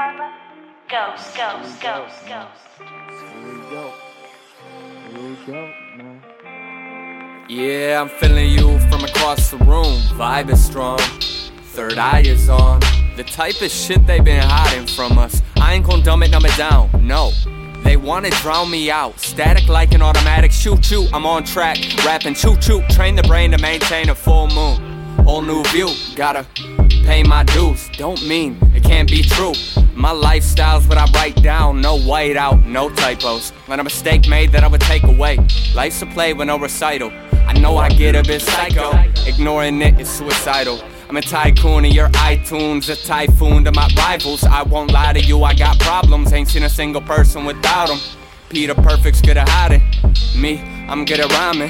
Karma. Ghost, ghost, ghost, ghost. Here we go. Here we go, man. Yeah, I'm feeling you from across the room. Vibe is strong. Third eye is on. The type of shit they've been hiding from us. I ain't gon' dumb it, numb it down. No. They wanna drown me out. Static like an automatic. Shoot, shoot. I'm on track. Rapping choo choo. Train the brain to maintain a full moon. Whole new view. Gotta pay my dues. Don't mean it can't be true. My lifestyle's what I write down. No white out, no typos. When a mistake made that I would take away. Life's a play with no recital. I know I get a bit psycho. Ignoring it is suicidal. I'm a tycoon in your iTunes, a typhoon to my rivals. I won't lie to you, I got problems. Ain't seen a single person without them. Peter Perfect's good at hiding. Me, I'm good at rhyming.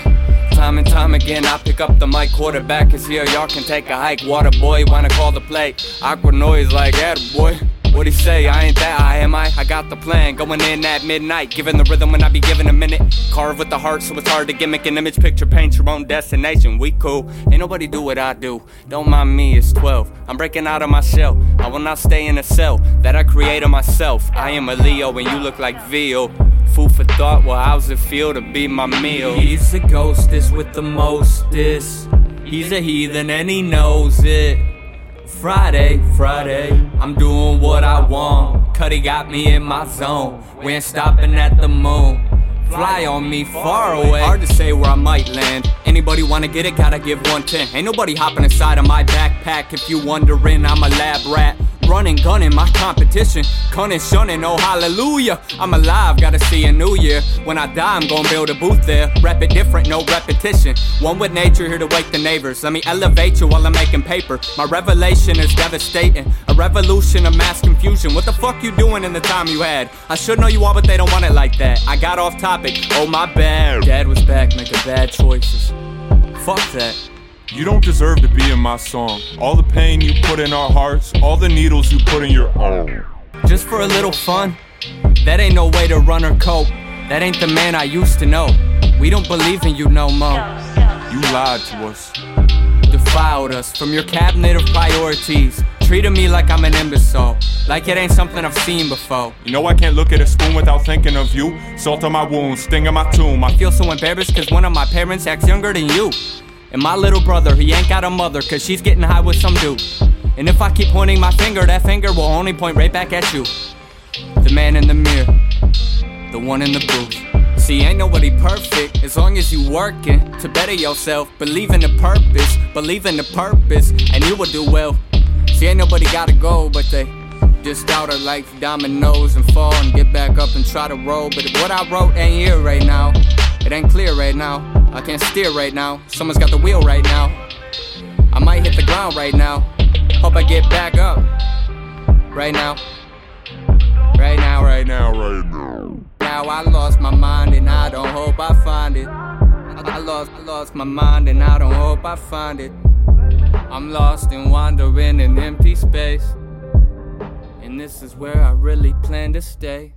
Time and time again, I pick up the mic. Quarterback is here, y'all can take a hike. Water boy, wanna call the play. Awkward noise like, yeah, boy. What he say? I ain't that high, am I? I got the plan, going in at midnight, giving the rhythm when I be giving a minute. Carve with the heart, so it's hard to gimmick an image picture, paint your own destination. We cool, ain't nobody do what I do. Don't mind me, it's 12. I'm breaking out of my shell. I will not stay in a cell that I created myself. I am a Leo, and you look like Veal. Food for thought, well, how's it feel to be my meal? He's the ghostest with the mostest. He's a heathen and he knows it. Friday, Friday, I'm doing what I want. Cudi got me in my zone. We ain't stopping at the moon. Fly on me far away. Hard to say where I might land. Anybody wanna get it? Gotta give 110. Ain't nobody hopping inside of my backpack. If you wondering, I'm a lab rat. Running, gunning, my competition. Cunning, shunning, oh hallelujah. I'm alive, gotta see a new year. When I die, I'm gonna build a booth there. Rep it different, no repetition. One with nature, here to wake the neighbors. Let me elevate you while I'm making paper. My revelation is devastating. A revolution of mass confusion. What the fuck you doing in the time you had? I should know you all, but they don't want it like that. I got off topic, oh my bad. Dad was back making bad choices. Fuck that. You don't deserve to be in my song. All the pain you put in our hearts, all the needles you put in your own. just for a little fun. That ain't no way to run or cope. That ain't the man I used to know. We don't believe in you no more. You lied to us. Defiled us from your cabinet of priorities. Treated me like I'm an imbecile. Like it ain't something I've seen before. You know I can't look at a spoon without thinking of you. Salt on my wounds, sting in my tomb. I I feel so embarrassed cause one of my parents acts younger than you. And my little brother, he ain't got a mother cause she's getting high with some dude. And if I keep pointing my finger, that finger will only point right back at you. The man in the mirror, the one in the booth. See, ain't nobody perfect as long as you working to better yourself. Believe in the purpose, believe in the purpose, and you will do well. See, ain't nobody gotta go, but they just out of like dominoes and fall and get back up and try to roll. But what I wrote ain't here right now. It ain't clear right now. I can't steer right now. Someone's got the wheel right now. I might hit the ground right now. Hope I get back up. Right now. Right now, right now, right now. Now I lost my mind and I don't hope I find it. I lost, I lost my mind and I don't hope I find it. I'm lost and wandering in empty space. And this is where I really plan to stay.